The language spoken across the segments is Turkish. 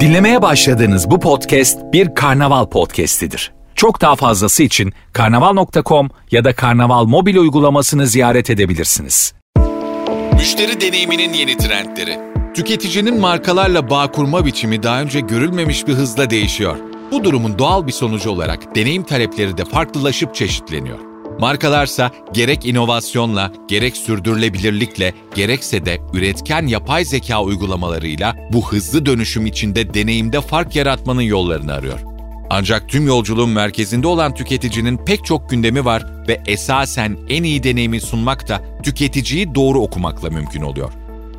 Dinlemeye başladığınız bu podcast bir karnaval podcastidir. Çok daha fazlası için karnaval.com ya da karnaval mobil uygulamasını ziyaret edebilirsiniz. Müşteri deneyiminin yeni trendleri. Tüketicinin markalarla bağ kurma biçimi daha önce görülmemiş bir hızla değişiyor. Bu durumun doğal bir sonucu olarak deneyim talepleri de farklılaşıp çeşitleniyor. Markalarsa gerek inovasyonla, gerek sürdürülebilirlikle, gerekse de üretken yapay zeka uygulamalarıyla bu hızlı dönüşüm içinde deneyimde fark yaratmanın yollarını arıyor. Ancak tüm yolculuğun merkezinde olan tüketicinin pek çok gündemi var ve esasen en iyi deneyimi sunmak da tüketiciyi doğru okumakla mümkün oluyor.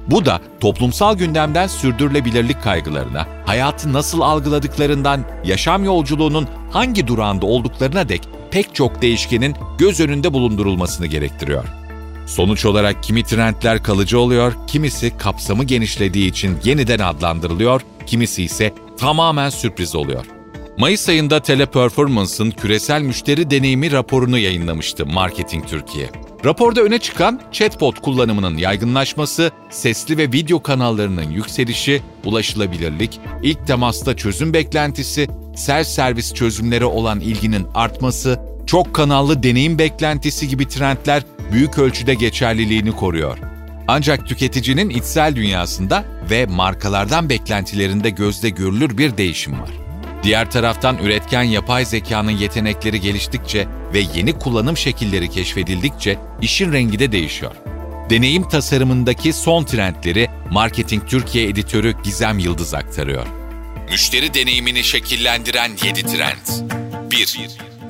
Bu da toplumsal gündemden sürdürülebilirlik kaygılarına, hayatı nasıl algıladıklarından, yaşam yolculuğunun hangi durağında olduklarına dek pek çok değişkenin göz önünde bulundurulmasını gerektiriyor. Sonuç olarak kimi trendler kalıcı oluyor, kimisi kapsamı genişlediği için yeniden adlandırılıyor, kimisi ise tamamen sürpriz oluyor. Mayıs ayında Teleperformance'ın küresel müşteri deneyimi raporunu yayınlamıştı Marketing Türkiye. Raporda öne çıkan chatbot kullanımının yaygınlaşması, sesli ve video kanallarının yükselişi, ulaşılabilirlik, ilk temasta çözüm beklentisi, self-servis çözümlere olan ilginin artması, çok kanallı deneyim beklentisi gibi trendler büyük ölçüde geçerliliğini koruyor. Ancak tüketicinin içsel dünyasında ve markalardan beklentilerinde gözde görülür bir değişim var. Diğer taraftan üretken yapay zekanın yetenekleri geliştikçe ve yeni kullanım şekilleri keşfedildikçe işin rengi de değişiyor. Deneyim tasarımındaki son trendleri Marketing Türkiye editörü Gizem Yıldız aktarıyor. Müşteri deneyimini şekillendiren 7 trend. 1.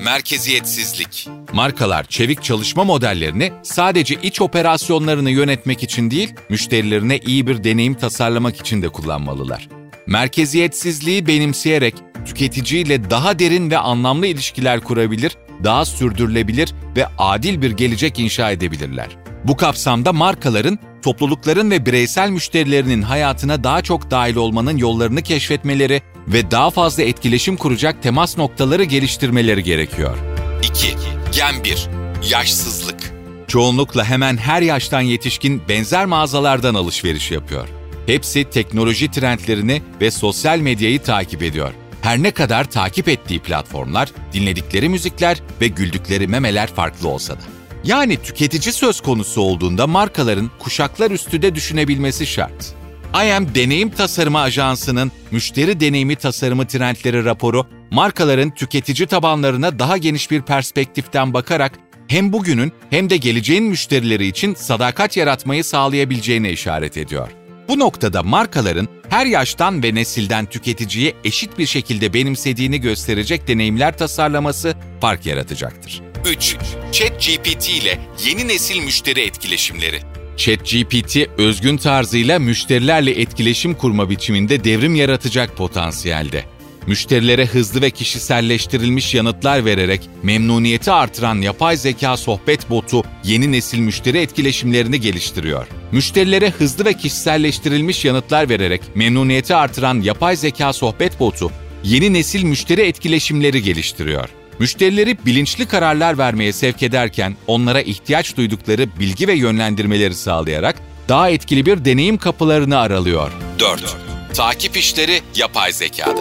Merkeziyetsizlik. Markalar çevik çalışma modellerini sadece iç operasyonlarını yönetmek için değil, müşterilerine iyi bir deneyim tasarlamak için de kullanmalılar. Merkeziyetsizliği benimseyerek tüketiciyle daha derin ve anlamlı ilişkiler kurabilir, daha sürdürülebilir ve adil bir gelecek inşa edebilirler. Bu kapsamda markaların toplulukların ve bireysel müşterilerinin hayatına daha çok dahil olmanın yollarını keşfetmeleri ve daha fazla etkileşim kuracak temas noktaları geliştirmeleri gerekiyor. 2. Gen 1. Yaşsızlık. Çoğunlukla hemen her yaştan yetişkin benzer mağazalardan alışveriş yapıyor. Hepsi teknoloji trendlerini ve sosyal medyayı takip ediyor. Her ne kadar takip ettiği platformlar, dinledikleri müzikler ve güldükleri memeler farklı olsa da. Yani tüketici söz konusu olduğunda markaların kuşaklar üstü de düşünebilmesi şart. IM Deneyim Tasarımı Ajansı'nın Müşteri Deneyimi Tasarımı Trendleri raporu, markaların tüketici tabanlarına daha geniş bir perspektiften bakarak hem bugünün hem de geleceğin müşterileri için sadakat yaratmayı sağlayabileceğine işaret ediyor. Bu noktada markaların her yaştan ve nesilden tüketiciye eşit bir şekilde benimsediğini gösterecek deneyimler tasarlaması fark yaratacaktır. 3. ChatGPT ile yeni nesil müşteri etkileşimleri. ChatGPT özgün tarzıyla müşterilerle etkileşim kurma biçiminde devrim yaratacak potansiyelde. Müşterilere hızlı ve kişiselleştirilmiş yanıtlar vererek memnuniyeti artıran yapay zeka sohbet botu yeni nesil müşteri etkileşimlerini geliştiriyor. Müşterilere hızlı ve kişiselleştirilmiş yanıtlar vererek memnuniyeti artıran yapay zeka sohbet botu yeni nesil müşteri etkileşimleri geliştiriyor. Müşterileri bilinçli kararlar vermeye sevk ederken onlara ihtiyaç duydukları bilgi ve yönlendirmeleri sağlayarak daha etkili bir deneyim kapılarını aralıyor. 4. Takip işleri yapay zekada.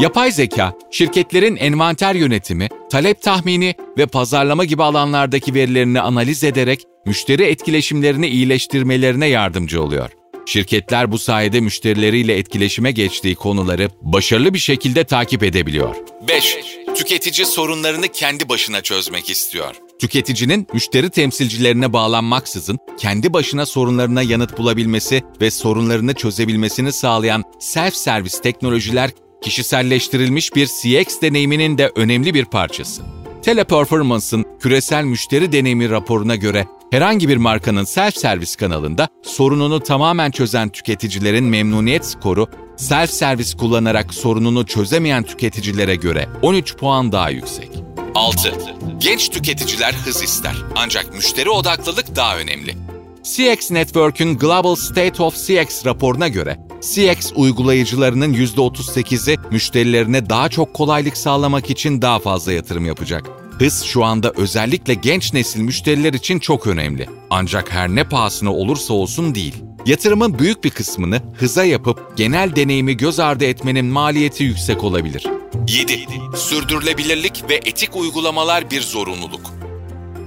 Yapay zeka, şirketlerin envanter yönetimi, talep tahmini ve pazarlama gibi alanlardaki verilerini analiz ederek müşteri etkileşimlerini iyileştirmelerine yardımcı oluyor. Şirketler bu sayede müşterileriyle etkileşime geçtiği konuları başarılı bir şekilde takip edebiliyor. 5. Tüketici sorunlarını kendi başına çözmek istiyor. Tüketicinin müşteri temsilcilerine bağlanmaksızın kendi başına sorunlarına yanıt bulabilmesi ve sorunlarını çözebilmesini sağlayan self-servis teknolojiler kişiselleştirilmiş bir CX deneyiminin de önemli bir parçası. Teleperformance'ın küresel müşteri deneyimi raporuna göre herhangi bir markanın self-servis kanalında sorununu tamamen çözen tüketicilerin memnuniyet skoru, self-servis kullanarak sorununu çözemeyen tüketicilere göre 13 puan daha yüksek. 6. Genç tüketiciler hız ister ancak müşteri odaklılık daha önemli. CX Network'ün Global State of CX raporuna göre CX uygulayıcılarının %38'i müşterilerine daha çok kolaylık sağlamak için daha fazla yatırım yapacak. Hız şu anda özellikle genç nesil müşteriler için çok önemli. Ancak her ne pahasına olursa olsun değil. Yatırımın büyük bir kısmını hıza yapıp genel deneyimi göz ardı etmenin maliyeti yüksek olabilir. 7. Sürdürülebilirlik ve etik uygulamalar bir zorunluluk.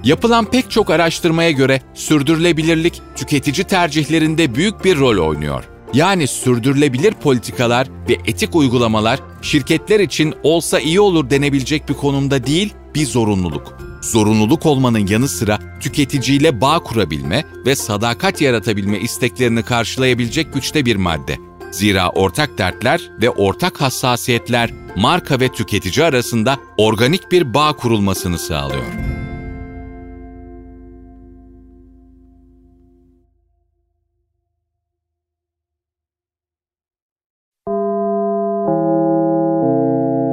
Yapılan pek çok araştırmaya göre sürdürülebilirlik tüketici tercihlerinde büyük bir rol oynuyor. Yani sürdürülebilir politikalar ve etik uygulamalar şirketler için olsa iyi olur denebilecek bir konumda değil, bir zorunluluk. Zorunluluk olmanın yanı sıra tüketiciyle bağ kurabilme ve sadakat yaratabilme isteklerini karşılayabilecek güçte bir madde. Zira ortak dertler ve ortak hassasiyetler marka ve tüketici arasında organik bir bağ kurulmasını sağlıyor.